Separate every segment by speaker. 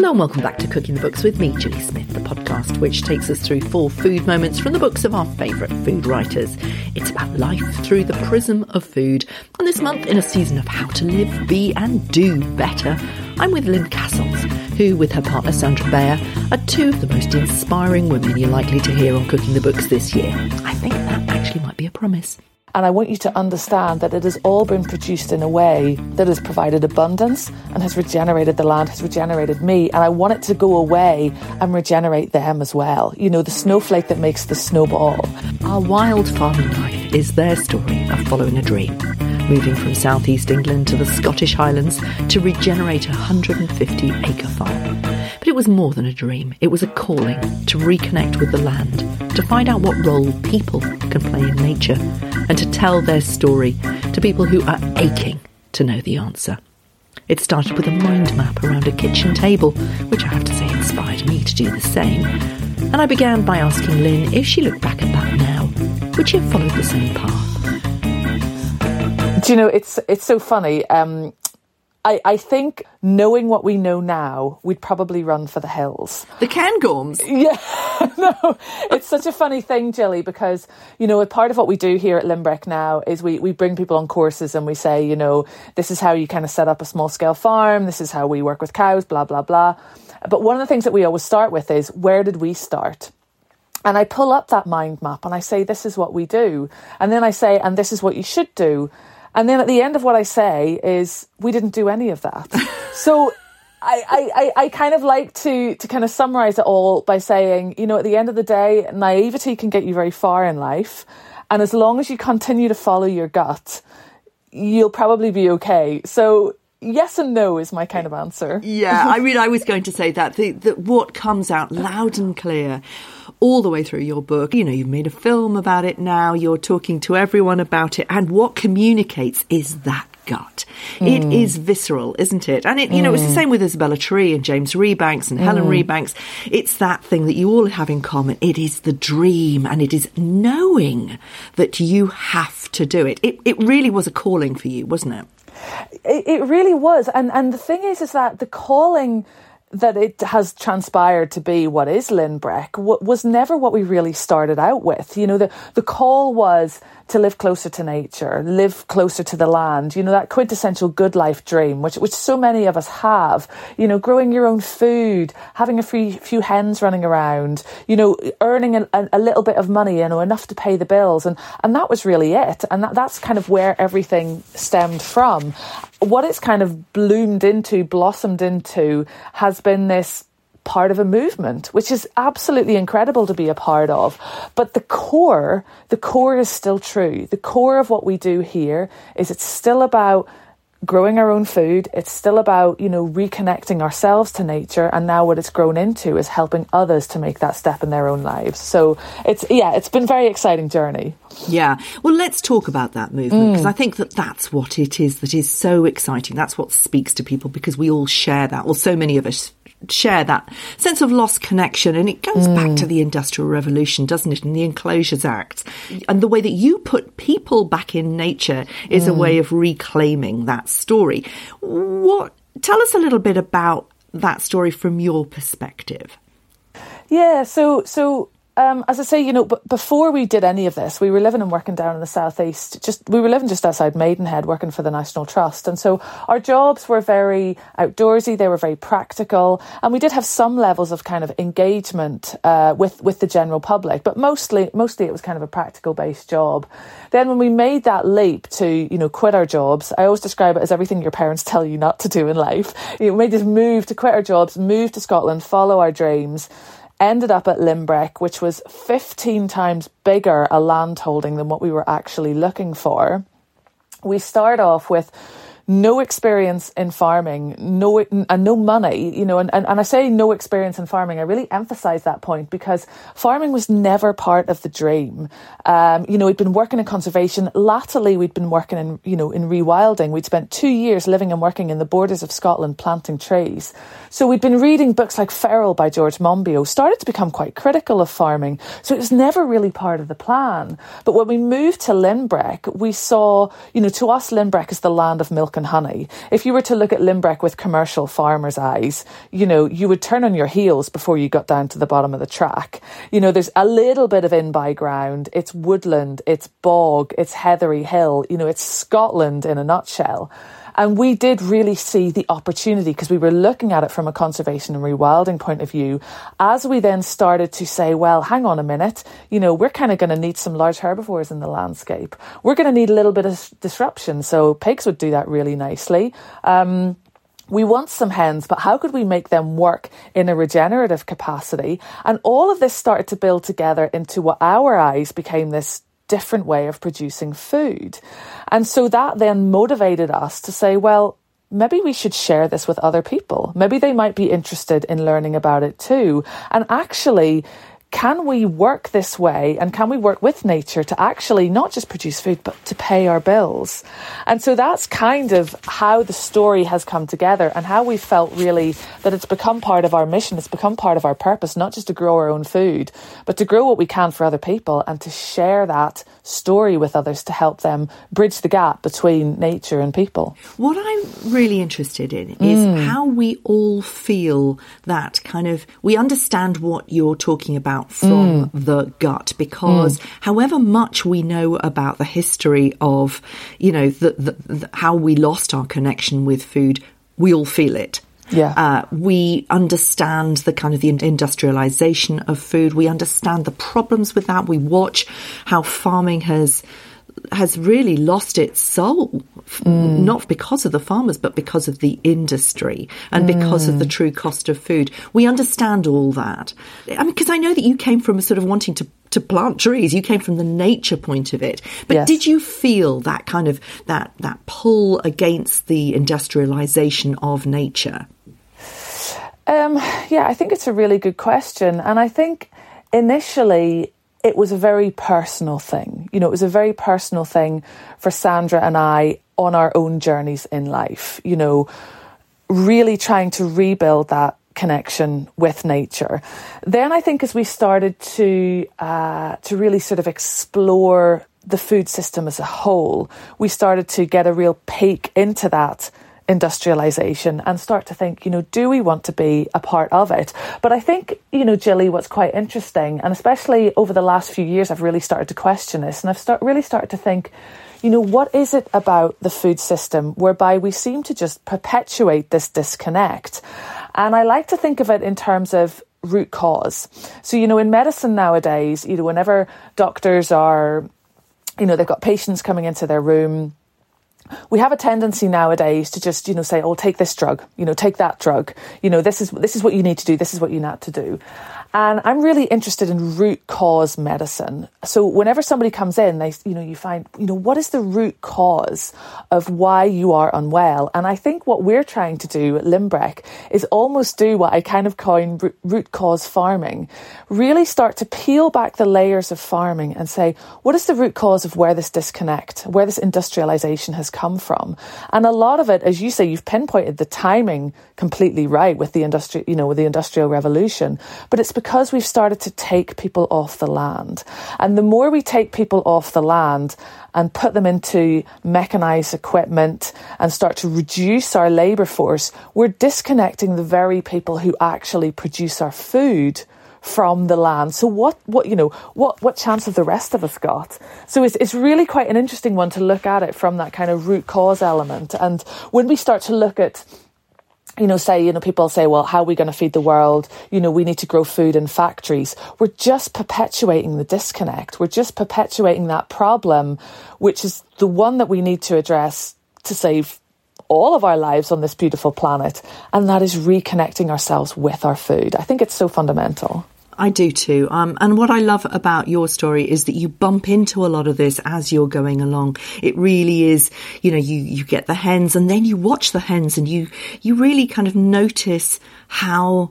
Speaker 1: Hello and welcome back to Cooking the Books with me, Gilly Smith, the podcast which takes us through four food moments from the books of our favourite food writers. It's about life through the prism of food. And this month, in a season of how to live, be and do better, I'm with Lynn Cassells, who, with her partner Sandra Baer, are two of the most inspiring women you're likely to hear on Cooking the Books this year. I think that actually might be a promise.
Speaker 2: And I want you to understand that it has all been produced in a way that has provided abundance and has regenerated the land, has regenerated me. And I want it to go away and regenerate them as well. You know, the snowflake that makes the snowball.
Speaker 1: Our wild farming life is their story of following a dream, moving from southeast England to the Scottish Highlands to regenerate a 150 acre farm. But it was more than a dream, it was a calling to reconnect with the land, to find out what role people can play in nature, and to tell their story to people who are aching to know the answer. It started with a mind map around a kitchen table, which I have to say inspired me to do the same. And I began by asking Lynn if she looked back at that now, would she have followed the same path?
Speaker 2: Do you know, it's it's so funny. Um, I, I think knowing what we know now, we'd probably run for the hills.
Speaker 1: The Cairngorms?
Speaker 2: Yeah, no, it's such a funny thing, Gilly, because, you know, part of what we do here at Lynbreck now is we, we bring people on courses and we say, you know, this is how you kind of set up a small scale farm, this is how we work with cows, blah, blah, blah. But one of the things that we always start with is where did we start? And I pull up that mind map and I say, this is what we do. And then I say, and this is what you should do. And then at the end of what I say is, we didn't do any of that. so I, I, I kind of like to, to kind of summarize it all by saying, you know, at the end of the day, naivety can get you very far in life. And as long as you continue to follow your gut, you'll probably be okay. So yes and no is my kind of answer.
Speaker 1: Yeah, I mean, I was going to say that, the, that what comes out loud and clear all the way through your book, you know, you've made a film about it now, you're talking to everyone about it, and what communicates is that gut. Mm. It is visceral, isn't it? And it, you know, it's the mm. same with Isabella Tree and James Rebanks and mm. Helen Rebanks. It's that thing that you all have in common. It is the dream and it is knowing that you have to do it. It, it really was a calling for you, wasn't it?
Speaker 2: It, it really was, and and the thing is, is that the calling that it has transpired to be what is Lynbreck was never what we really started out with. You know, the the call was to live closer to nature, live closer to the land, you know, that quintessential good life dream, which, which so many of us have, you know, growing your own food, having a few, few hens running around, you know, earning a, a, little bit of money, you know, enough to pay the bills. And, and that was really it. And that, that's kind of where everything stemmed from. What it's kind of bloomed into, blossomed into, has been this part of a movement, which is absolutely incredible to be a part of. But the core, the core is still true. The core of what we do here is it's still about growing our own food. It's still about, you know, reconnecting ourselves to nature. And now what it's grown into is helping others to make that step in their own lives. So it's, yeah, it's been a very exciting journey.
Speaker 1: Yeah. Well, let's talk about that movement because mm. I think that that's what it is that is so exciting. That's what speaks to people because we all share that. Well, so many of us share that sense of lost connection. And it goes mm. back to mm. the Industrial Revolution, doesn't it? And the Enclosures Act. And the way that you put people back in nature is mm. a way of reclaiming that story. What, tell us a little bit about that story from your perspective.
Speaker 2: Yeah, so so um, as I say, you know, but before we did any of this, we were living and working down in the southeast. Just we were living just outside Maidenhead, working for the National Trust, and so our jobs were very outdoorsy. They were very practical, and we did have some levels of kind of engagement uh, with with the general public, but mostly mostly it was kind of a practical based job. Then when we made that leap to you know quit our jobs, I always describe it as everything your parents tell you not to do in life. You know, we made this move to quit our jobs, move to Scotland, follow our dreams ended up at Lynbreck, which was 15 times bigger a landholding than what we were actually looking for. We start off with no experience in farming, no and no money, you know, and, and, and I say no experience in farming. I really emphasize that point because farming was never part of the dream. Um, you know, we'd been working in conservation. Latterly, we'd been working in, you know, in rewilding. We'd spent two years living and working in the borders of Scotland planting trees. So we'd been reading books like Feral by George Monbiot, started to become quite critical of farming. So it was never really part of the plan. But when we moved to Lynbreck, we saw, you know, to us, Lynbreck is the land of milk and honey. If you were to look at Lynbreck with commercial farmers' eyes, you know, you would turn on your heels before you got down to the bottom of the track. You know, there's a little bit of in by ground. It's woodland, it's bog, it's heathery hill. You know, it's Scotland in a nutshell. And we did really see the opportunity because we were looking at it from a conservation and rewilding point of view. As we then started to say, well, hang on a minute, you know, we're kind of going to need some large herbivores in the landscape. We're going to need a little bit of disruption. So pigs would do that really nicely. Um, we want some hens, but how could we make them work in a regenerative capacity? And all of this started to build together into what our eyes became this different way of producing food. And so that then motivated us to say, well, maybe we should share this with other people. Maybe they might be interested in learning about it too. And actually, can we work this way and can we work with nature to actually not just produce food but to pay our bills? And so that's kind of how the story has come together and how we felt really that it's become part of our mission. It's become part of our purpose not just to grow our own food but to grow what we can for other people and to share that story with others to help them bridge the gap between nature and people.
Speaker 1: What i'm really interested in is mm. how we all feel that kind of we understand what you're talking about out from mm. the gut because mm. however much we know about the history of, you know, the, the, the, how we lost our connection with food, we all feel it.
Speaker 2: Yeah.
Speaker 1: Uh, we understand the kind of the industrialization of food. We understand the problems with that. We watch how farming has has really lost its soul, mm. not because of the farmers, but because of the industry and mm. because of the mm. true cost of food. We understand all that. I mean, because I know that you came from a sort of wanting to to plant trees. You came from the nature point of it. But yes. did you feel that kind of that that pull against the industrialization of nature?
Speaker 2: Um, yeah, I think it's a really good question, and I think initially it was a very personal thing. You know, it was a very personal thing for Sandra and I on our own journeys in life, you know, really trying to rebuild that connection with nature. Then I think as we started to uh, to really sort of explore the food system as a whole, we started to get a real peek into that industrialization and start to think, you know, do we want to be a part of it? But I think, you know, Gilly, what's quite interesting, and especially over the last few years, I've really started to question this and I've start, really started to think, you know, what is it about the food system whereby we seem to just perpetuate this disconnect? And I like to think of it in terms of root cause. So, you know, in medicine nowadays, you know, whenever doctors are, you know, they've got patients coming into their room, we have a tendency nowadays to just, you know, say, oh, take this drug, you know, take that drug. You know, this is, this is what you need to do. This is what you need to do. And I'm really interested in root cause medicine. So whenever somebody comes in, they, you know, you find, you know, what is the root cause of why you are unwell? And I think what we're trying to do at Lynbreck is almost do what I kind of coin root cause farming. Really start to peel back the layers of farming and say, what is the root cause of where this disconnect, where this industrialization has come from? And a lot of it, as you say, you've pinpointed the timing completely right with the industry, you know, with the industrial revolution, but it's because we've started to take people off the land. And the more we take people off the land and put them into mechanized equipment and start to reduce our labour force, we're disconnecting the very people who actually produce our food from the land. So what, what, you know, what, what chance have the rest of us got? So it's, it's really quite an interesting one to look at it from that kind of root cause element. And when we start to look at you know, say, you know, people say, well, how are we going to feed the world? You know, we need to grow food in factories. We're just perpetuating the disconnect. We're just perpetuating that problem, which is the one that we need to address to save all of our lives on this beautiful planet. And that is reconnecting ourselves with our food. I think it's so fundamental.
Speaker 1: I do too. Um, and what I love about your story is that you bump into a lot of this as you're going along. It really is, you know, you, you get the hens and then you watch the hens and you, you really kind of notice how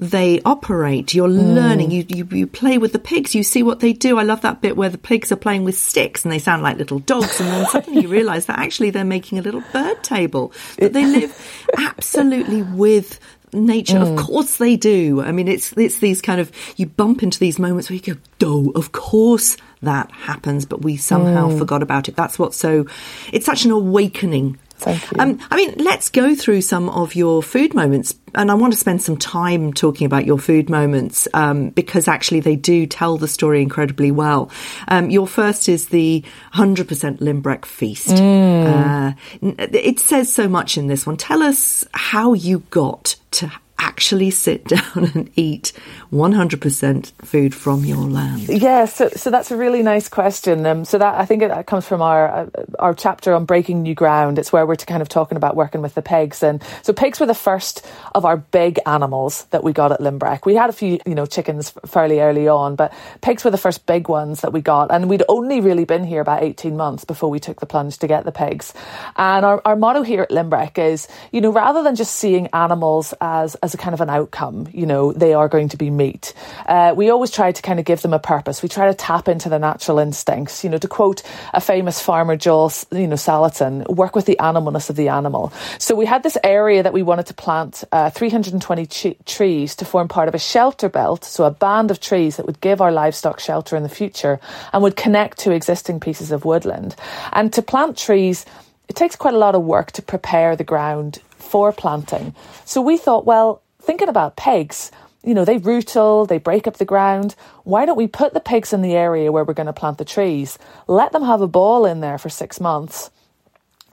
Speaker 1: they operate. You're mm. learning. You, you, you play with the pigs. You see what they do. I love that bit where the pigs are playing with sticks and they sound like little dogs. And then suddenly you realise that actually they're making a little bird table. That they live absolutely with nature. Mm. Of course they do. I mean, it's it's these kind of you bump into these moments where you go, "Oh, of course that happens," but we somehow mm. forgot about it. That's what's so. It's such an awakening
Speaker 2: Thank you.
Speaker 1: Um, I mean, let's go through some of your food moments. And I want to spend some time talking about your food moments um, because actually they do tell the story incredibly well. Um, your first is the 100% Lynbreck feast. Mm. Uh, it says so much in this one. Tell us how you got to actually sit down and eat 100% food from your land?
Speaker 2: Yeah, so, so that's a really nice question. Um, so that I think that comes from our uh, our chapter on breaking new ground. It's where we're kind of talking about working with the pigs, and so pigs were the first of our big animals that we got at Lynbreck. We had a few, you know, chickens fairly early on, but pigs were the first big ones that we got, and we'd only really been here about eighteen months before we took the plunge to get the pigs. And our, our motto here at Lynbreck is, you know, rather than just seeing animals as as a kind of an outcome, you know, they are going to be meat. Uh, we always try to kind of give them a purpose. We try to tap into their natural instincts. You know, to quote a famous farmer, Joel, you know, Salatin, work with the animalness of the animal. So we had this area that we wanted to plant uh, 320 ch- trees to form part of a shelter belt, so a band of trees that would give our livestock shelter in the future and would connect to existing pieces of woodland. And to plant trees, it takes quite a lot of work to prepare the ground for planting. So we thought, well, thinking about pigs, you know, they rootle, they break up the ground. Why don't we put the pigs in the area where we're going to plant the trees? Let them have a ball in there for six months.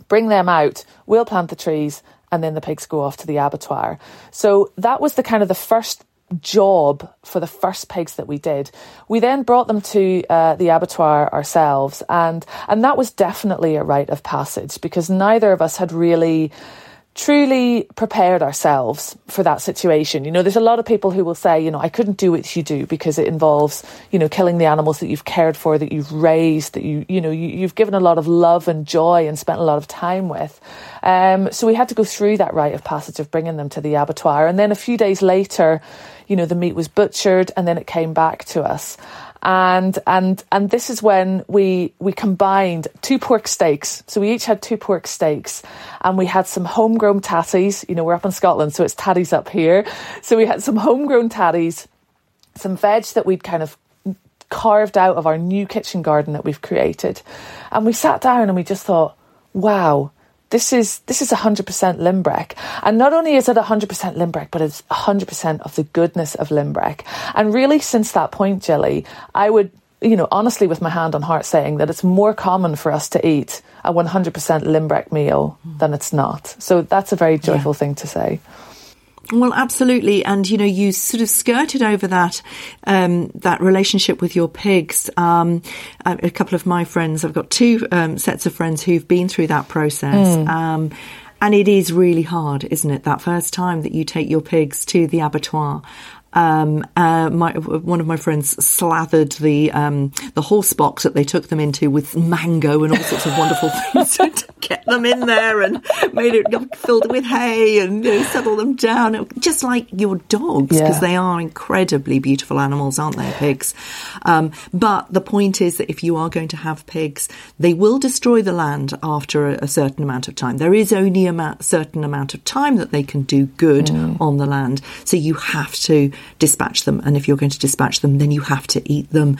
Speaker 2: Bring them out. We'll plant the trees, and then the pigs go off to the abattoir. So that was the kind of the first job for the first pigs that we did. We then brought them to uh, the abattoir ourselves, and and that was definitely a rite of passage because neither of us had really truly prepared ourselves for that situation. You know, there's a lot of people who will say, you know, I couldn't do what you do because it involves, you know, killing the animals that you've cared for, that you've raised, that you, you know, you, have given a lot of love and joy and spent a lot of time with. Um, so we had to go through that rite of passage of bringing them to the abattoir. And then a few days later, you know, the meat was butchered and then it came back to us and and and this is when we we combined two pork steaks. So we each had two pork steaks, and we had some homegrown tatties. You know, we're up in Scotland, so it's tatties up here. So we had some homegrown tatties, some veg that we'd kind of carved out of our new kitchen garden that we've created, and we sat down and we just thought, wow this is this is 100% Lynbreck. And not only is it 100% Lynbreck, but it's 100% of the goodness of Lynbreck. And really, since that point, Gilly, I would, you know, honestly, with my hand on heart, saying that it's more common for us to eat a 100% Lynbreck meal than it's not. So that's a very joyful yeah. thing to say.
Speaker 1: Well, absolutely, and you know, you sort of skirted over that um, that relationship with your pigs. Um, a couple of my friends, I've got two um, sets of friends who've been through that process. Mm. and it is really hard, isn't it? That first time that you take your pigs to the abattoir um, uh, my, one of my friends slathered the um, the horse box that they took them into with mango and all sorts of wonderful things to get them in there and made it filled it with hay and you know, settle them down, just like your dogs because yeah. they are incredibly beautiful animals, aren't they? Pigs. Um, but the point is that if you are going to have pigs, they will destroy the land after a, a certain amount of time. There is only a certain amount of time that they can do good mm. on the land, so you have to dispatch them. And if you're going to dispatch them, then you have to eat them.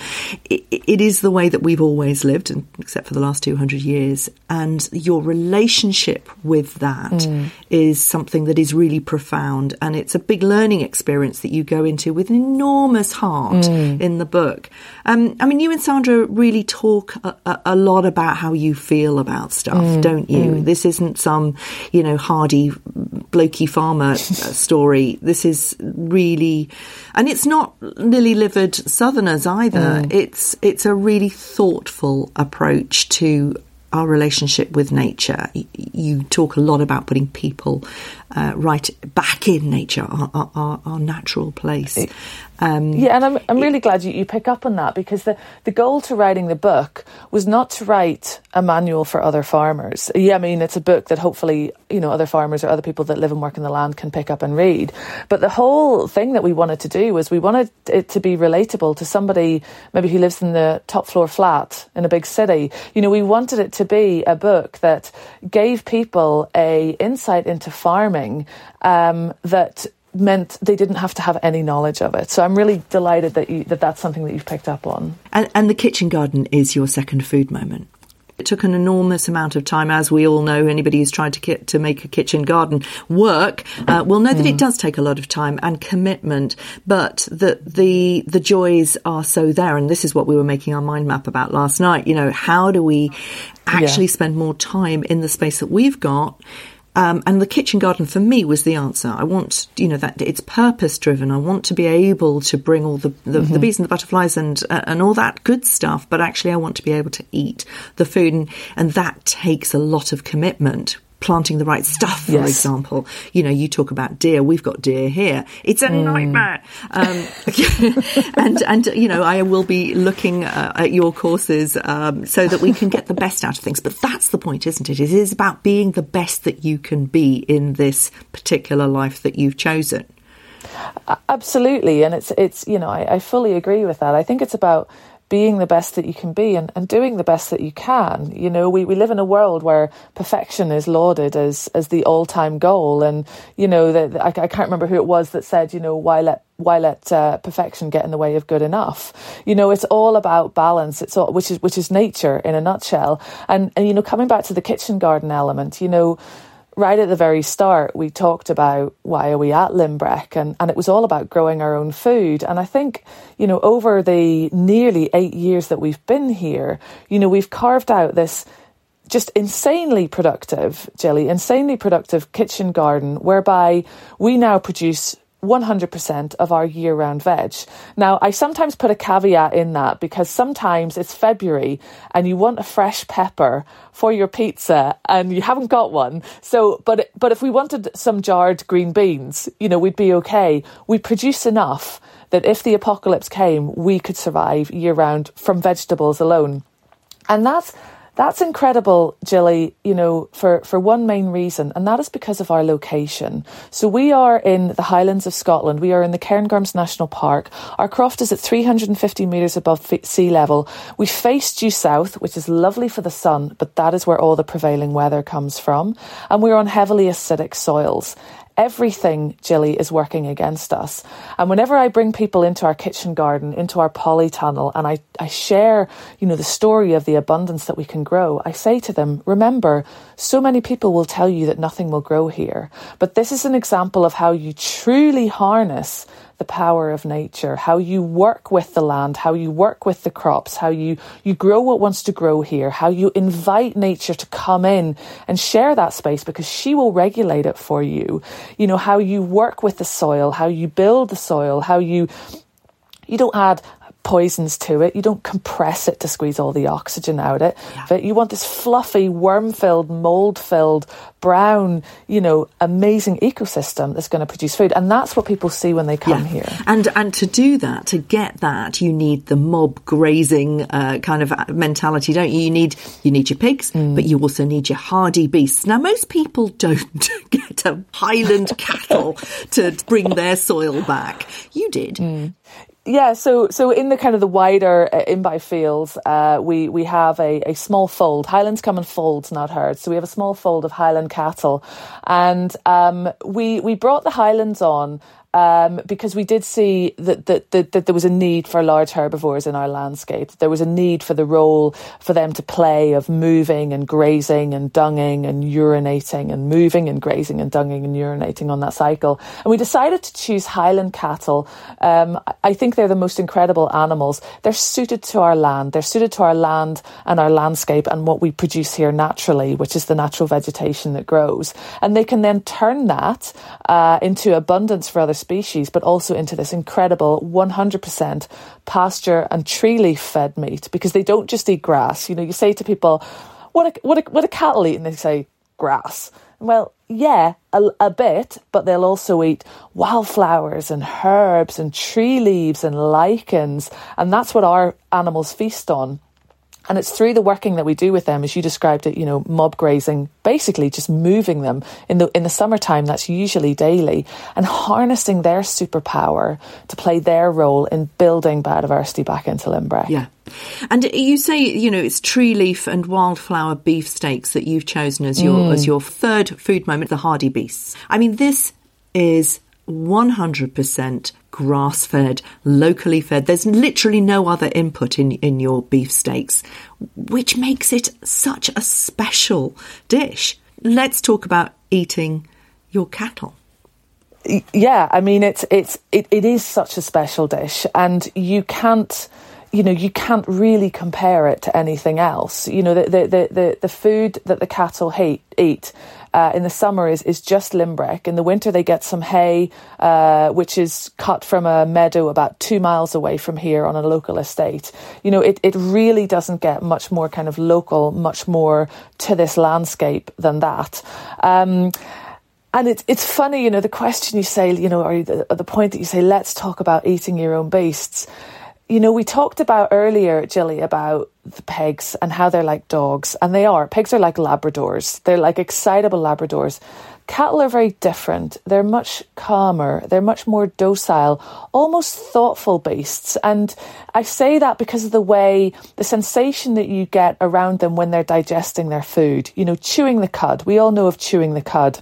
Speaker 1: it, it is the way that we've always lived, except for the last 200 years. And your relationship with that mm. is something that is really profound. And it's a big learning experience that you go into with an enormous heart mm. in the book. Um, I mean, you and Sandra really talk a, a, a, lot about how you feel about stuff, mm. don't you? Mm. This isn't some, you know, hardy, blokey farmer story. This is really and it's not lily-livered Southerners either. Mm. It's it's a really thoughtful approach to our relationship with nature. You talk a lot about putting people uh, right back in nature, our, our, our natural place.
Speaker 2: Um, yeah, and I'm, I'm really glad you, you pick up on that because the, the goal to writing the book was not to write a manual for other farmers. Yeah, I mean, it's a book that hopefully, you know, other farmers or other people that live and work in the land can pick up and read. But the whole thing that we wanted to do was we wanted it to be relatable to somebody maybe who lives in the top floor flat in a big city. You know, we wanted it to be a book that gave people a insight into farming um, that meant they didn't have to have any knowledge of it. So I'm really delighted that you, that that's something that you've picked up on.
Speaker 1: And, and the kitchen garden is your second food moment. It took an enormous amount of time, as we all know. Anybody who's tried to ki- to make a kitchen garden work uh, will know that it does take a lot of time and commitment. But that the the joys are so there, and this is what we were making our mind map about last night. You know, how do we actually
Speaker 2: Yeah.
Speaker 1: spend more time in the space that we've got? Um, and the kitchen garden for me was the answer. I want, you know, that it's purpose driven. I want to be able to bring all the, the, the bees and the butterflies and uh, and all that good stuff, but actually I want to be able to eat the food, and, and that takes a lot of commitment. Planting the right stuff, for
Speaker 2: Yes.
Speaker 1: example. You know, you talk about deer. We've got deer here. It's a nightmare. Um, and and you know, I will be looking uh, at your courses um, so that we can get the best out of things. But that's the point, isn't it? It is about being the best that you can be in this particular life that you've chosen.
Speaker 2: Absolutely, and it's it's you know I, I fully agree with that. I think it's about being the best that you can be and, and doing the best that you can. You know, we, we live in a world where perfection is lauded as as the all time goal, and you know that I, I can't remember who it was that said, you know, why let why let uh, perfection get in the way of good enough? You know, it's all about balance. It's all which is which is nature in a nutshell. And and you know, coming back to the kitchen garden element, you know right at the very start, we talked about why are we at Lynbreck, and, and it was all about growing our own food. And I think, you know, over the nearly eight years that we've been here, you know, we've carved out this just insanely productive, Gilly, insanely productive kitchen garden whereby we now produce 100% of our year round veg. Now, I sometimes put a caveat in that because sometimes it's February and you want a fresh pepper for your pizza and you haven't got one. So, but, but if we wanted some jarred green beans, you know, we'd be okay. We produce enough that if the apocalypse came, we could survive year round from vegetables alone. And that's that's incredible, Gilly, you know, for, for one main reason, and that is because of our location. So we are in the Highlands of Scotland. We are in the Cairngorms National Park. Our croft is at 350 metres above sea level. We face due south, which is lovely for the sun, but that is where all the prevailing weather comes from. And we're on heavily acidic soils everything, Gilly, is working against us. And whenever I bring people into our kitchen garden, into our polytunnel, and I, I share, you know, the story of the abundance that we can grow, I say to them, remember, so many people will tell you that nothing will grow here. But this is an example of how you truly harness the power of nature, how you work with the land, how you work with the crops, how you, you grow what wants to grow here, how you invite nature to come in and share that space because she will regulate it for you. You know, how you work with the soil, how you build the soil, how you, you don't add poisons to it. You don't compress it to squeeze all the oxygen out of it. But you want this fluffy, worm filled, mold filled, brown, you know, amazing ecosystem that's going to produce food. And that's what people see when they come here.
Speaker 1: And and to do that, to get that, you need the mob grazing uh, kind of uh, mentality, don't you? You need you need your pigs, mm. but you also need your hardy beasts. Now, most people don't get a Highland cattle to bring their soil back. You did. Mm.
Speaker 2: Yeah, so so in the kind of the wider uh, inbye fields, uh, we we have a, a small fold. Highlands come in folds, not herds. So we have a small fold of Highland cattle, and um, we we brought the Highlands on um, because we did see that, that, that, that there was a need for large herbivores in our landscape. There was a need for the role for them to play of moving and grazing and dunging and urinating and moving and grazing and dunging and urinating on that cycle. And we decided to choose Highland cattle. Um, I think they're the most incredible animals. They're suited to our land. They're suited to our land and our landscape and what we produce here naturally, which is the natural vegetation that grows. And they can then turn that uh, into abundance for other species, but also into this incredible 100% pasture and tree leaf fed meat because they don't just eat grass. You know, you say to people, what a, what a, what a cattle eat? And they say, grass. Well, yeah, a, a bit, but they'll also eat wildflowers and herbs and tree leaves and lichens. And that's what our animals feast on. And it's through the working that we do with them, as you described it, you know, mob grazing, basically just moving them in the in the summertime. That's usually daily, and harnessing their superpower to play their role in building biodiversity back into Lynbreck.
Speaker 1: Yeah. And you say, you know, it's tree leaf and wildflower beef steaks that you've chosen as your mm. as your third food moment, the hardy beasts. I mean, this is 100% grass fed, locally fed. There's literally no other input in, in your beef steaks, which makes it such a special dish. Let's talk about eating your cattle.
Speaker 2: Yeah, I mean it's it's it, it is such a special dish and you can't you know, you can't really compare it to anything else. You know, the the the, the, food that the cattle hate, eat uh, in the summer is, is just Lynbreck. In the winter, they get some hay, uh, which is cut from a meadow about two miles away from here on a local estate. You know, it, it really doesn't get much more kind of local, much more to this landscape than that. Um, and it's it's funny, you know, the question you say, you know, or the, the point that you say, let's talk about eating your own beasts you know, we talked about earlier, Gilly, about the pigs and how they're like dogs, and they are. Pigs are like Labradors. They're like excitable Labradors. Cattle are very different. They're much calmer. They're much more docile, almost thoughtful beasts. And I say that because of the way, the sensation that you get around them when they're digesting their food. You know, chewing the cud. We all know of chewing the cud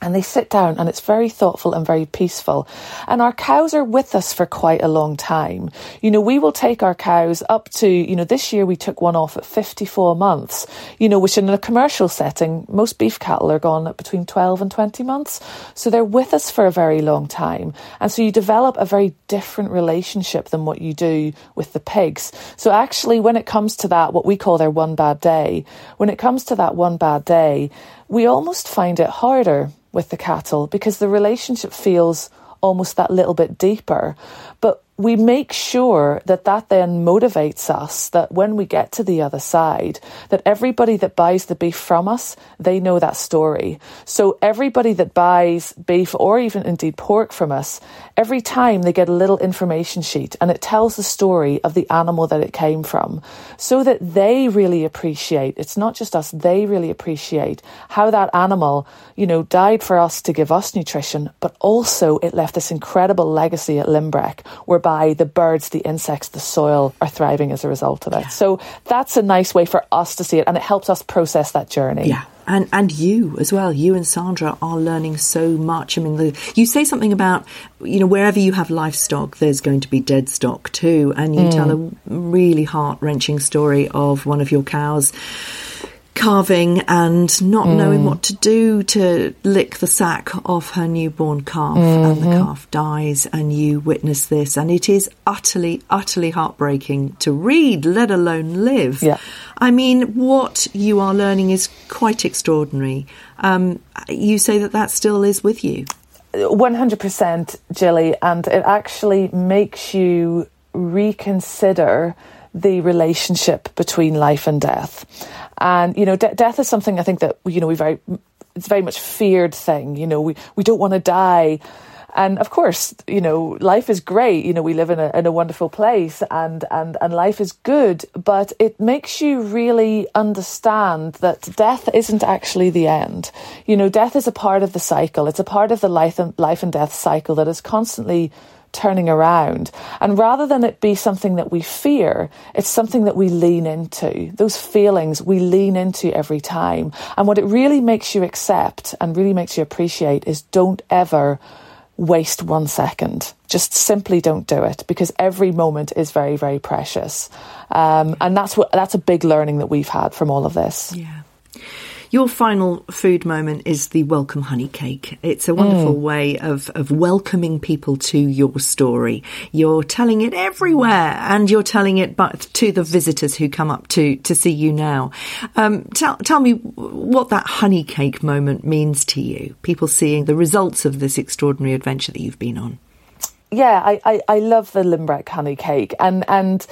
Speaker 2: and they sit down and it's very thoughtful and very peaceful. And our cows are with us for quite a long time. You know, we will take our cows up to, you know, this year we took one off at 54 months, you know, which in a commercial setting, most beef cattle are gone at between 12 and 20 months. So they're with us for a very long time. And so you develop a very different relationship than what you do with the pigs. So actually, when it comes to that, what we call their one bad day, when it comes to that one bad day, we almost find it harder with the cattle because the relationship feels almost that little bit deeper. But we make sure that that then motivates us that when we get to the other side that everybody that buys the beef from us they know that story. So everybody that buys beef or even indeed pork from us every time they get a little information sheet and it tells the story of the animal that it came from. So that they really appreciate it's not just us they really appreciate how that animal you know died for us to give us nutrition but also it left this incredible legacy at Lynbreck where the birds, the insects, the soil are thriving as a result of it. Yeah. So that's a nice way for us to see it, and it helps us process that journey.
Speaker 1: Yeah. And and you as well. You and Sandra are learning so much. I mean, the, you say something about you know wherever you have livestock, there's going to be dead stock too. And you mm. tell a really heart wrenching story of one of your cows calving and not mm. knowing what to do to lick the sack off her newborn calf mm-hmm. and the mm-hmm. calf dies and you witness this and it is utterly utterly heartbreaking to read let alone live
Speaker 2: yeah.
Speaker 1: i mean what you are learning is quite extraordinary um, you say that that still is with you
Speaker 2: 100% Gilly and it actually makes you reconsider the relationship between life and death and, you know, de- death is something I think that, you know, we very, it's a very much feared thing. You know, we, we don't want to die. And of course, you know, life is great. You know, we live in a, in a wonderful place and, and, and life is good, but it makes you really understand that death isn't actually the end. You know, death is a part of the cycle. It's a part of the life and, life and death cycle that is constantly turning around. And rather than it be something that we fear, it's something that we lean into. Those feelings we lean into every time. And what it really makes you accept and really makes you appreciate is don't ever waste one second. Just simply don't do it because every moment is very, very precious. Um, and that's what that's a big learning that we've had from all of this.
Speaker 1: Yeah. Your final food moment is the welcome honey cake. It's a wonderful mm. way of, of welcoming people to your story. You're telling it everywhere and you're telling it but to the visitors who come up to, to see you now. Um, tell, tell me what that honey cake moment means to you, people seeing the results of this extraordinary adventure that you've been on
Speaker 2: yeah, I, I, I, love the Lynbreck honey cake, and and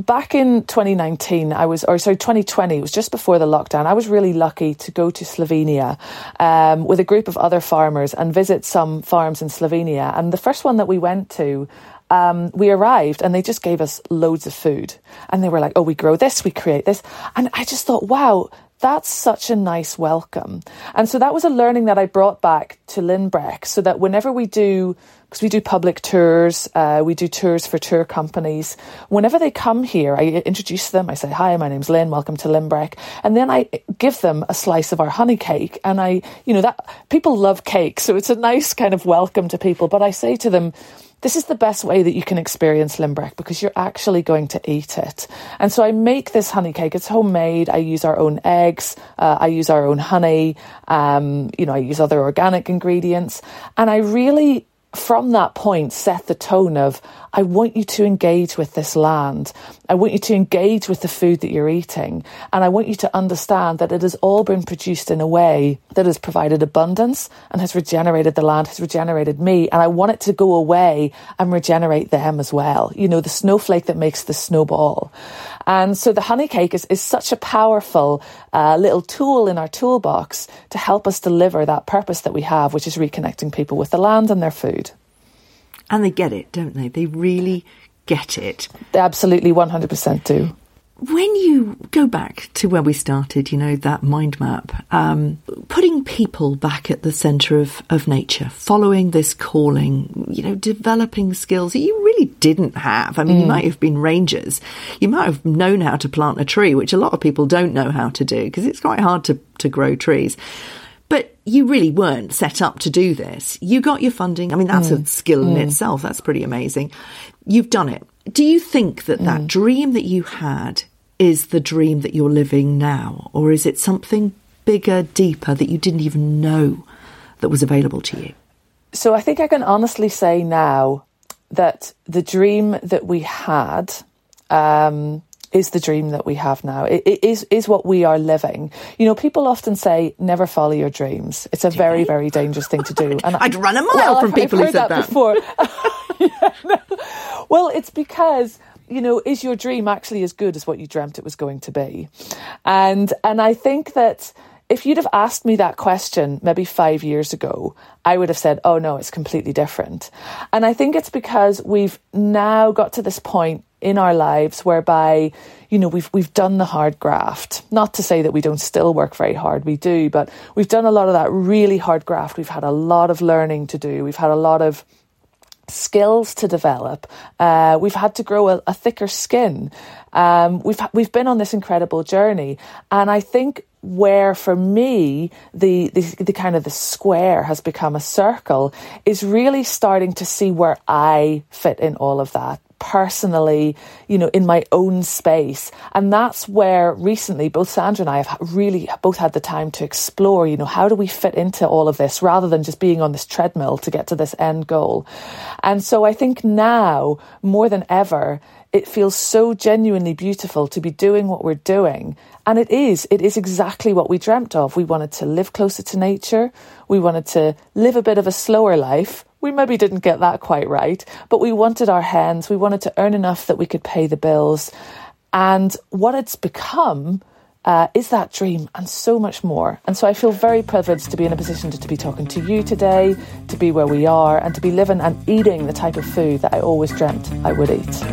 Speaker 2: back in 2019, I was, or sorry, 2020, it was just before the lockdown. I was really lucky to go to Slovenia um, with a group of other farmers and visit some farms in Slovenia. And the first one that we went to, um, we arrived and they just gave us loads of food. And they were like, oh, we grow this, we create this. And I just thought, wow, that's such a nice welcome. And so that was a learning that I brought back to Lynbreck so that whenever we do, because we do public tours, uh, we do tours for tour companies, whenever they come here, I introduce them. I say, Hi, my name's Lynn, welcome to Lynbreck. And then I give them a slice of our honey cake. And I, you know, that people love cake. So it's a nice kind of welcome to people. But I say to them, this is the best way that you can experience Lynbreck because you're actually going to eat it. And so I make this honey cake. It's homemade. I use our own eggs. Uh, I use our own honey. Um, you know, I use other organic ingredients. And I really from that point set the tone of I want you to engage with this land. I want you to engage with the food that you're eating. And I want you to understand that it has all been produced in a way that has provided abundance and has regenerated the land, has regenerated me. And I want it to go away and regenerate them as well. You know, the snowflake that makes the snowball. And so the honey cake is, is such a powerful uh, little tool in our toolbox to help us deliver that purpose that we have, which is reconnecting people with the land and their food.
Speaker 1: And they get it, don't they? They really get it.
Speaker 2: They absolutely 100% do.
Speaker 1: When you go back to where we started, you know, that mind map, um, putting people back at the centre of, of nature, following this calling, you know, developing skills that you really didn't have. I mean, mm. you might have been rangers. You might have known how to plant a tree, which a lot of people don't know how to do because it's quite hard to, to grow trees. But you really weren't set up to do this. You got your funding. I mean, that's mm. a skill in mm. itself. That's pretty amazing. You've done it. Do you think that that mm. dream that you had is the dream that you're living now? Or is it something bigger, deeper that you didn't even know that was available to you?
Speaker 2: So I think I can honestly say now that the dream that we had um, is the dream that we have now. It, it is is what we are living. You know, people often say never follow your dreams. It's a very very dangerous thing to do.
Speaker 1: And I'd run a mile well, from I've, people I've who said that, that.
Speaker 2: before. yeah, no. Well, it's because you know, is your dream actually as good as what you dreamt it was going to be? And and I think that if you'd have asked me that question maybe five years ago, I would have said, oh no, it's completely different. And I think it's because we've now got to this point in our lives whereby, you know, we've, we've done the hard graft. Not to say that we don't still work very hard, we do, but we've done a lot of that really hard graft. We've had a lot of learning to do. We've had a lot of skills to develop. Uh, we've had to grow a, a thicker skin. Um, we've we've been on this incredible journey, and I think where for me the, the, the kind of the square has become a circle is really starting to see where I fit in all of that personally, you know, in my own space. And that's where recently both Sandra and I have really both had the time to explore, you know, how do we fit into all of this rather than just being on this treadmill to get to this end goal. And so I think now more than ever, it feels so genuinely beautiful to be doing what we're doing. And it is, it is exactly what we dreamt of. We wanted to live closer to nature. We wanted to live a bit of a slower life we maybe didn't get that quite right, but we wanted our hens. We wanted to earn enough that we could pay the bills. And what it's become uh, is that dream and so much more. And so I feel very privileged to be in a position to, to, be talking to you today, to be where we are, and to be living and eating the type of food that I always dreamt I would eat.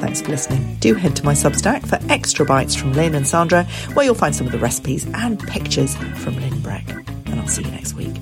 Speaker 1: Thanks for listening. Do head to my Substack for extra bites from Lynn and Sandra, where you'll find some of the recipes and pictures from Lynbreck. And I'll see you next week.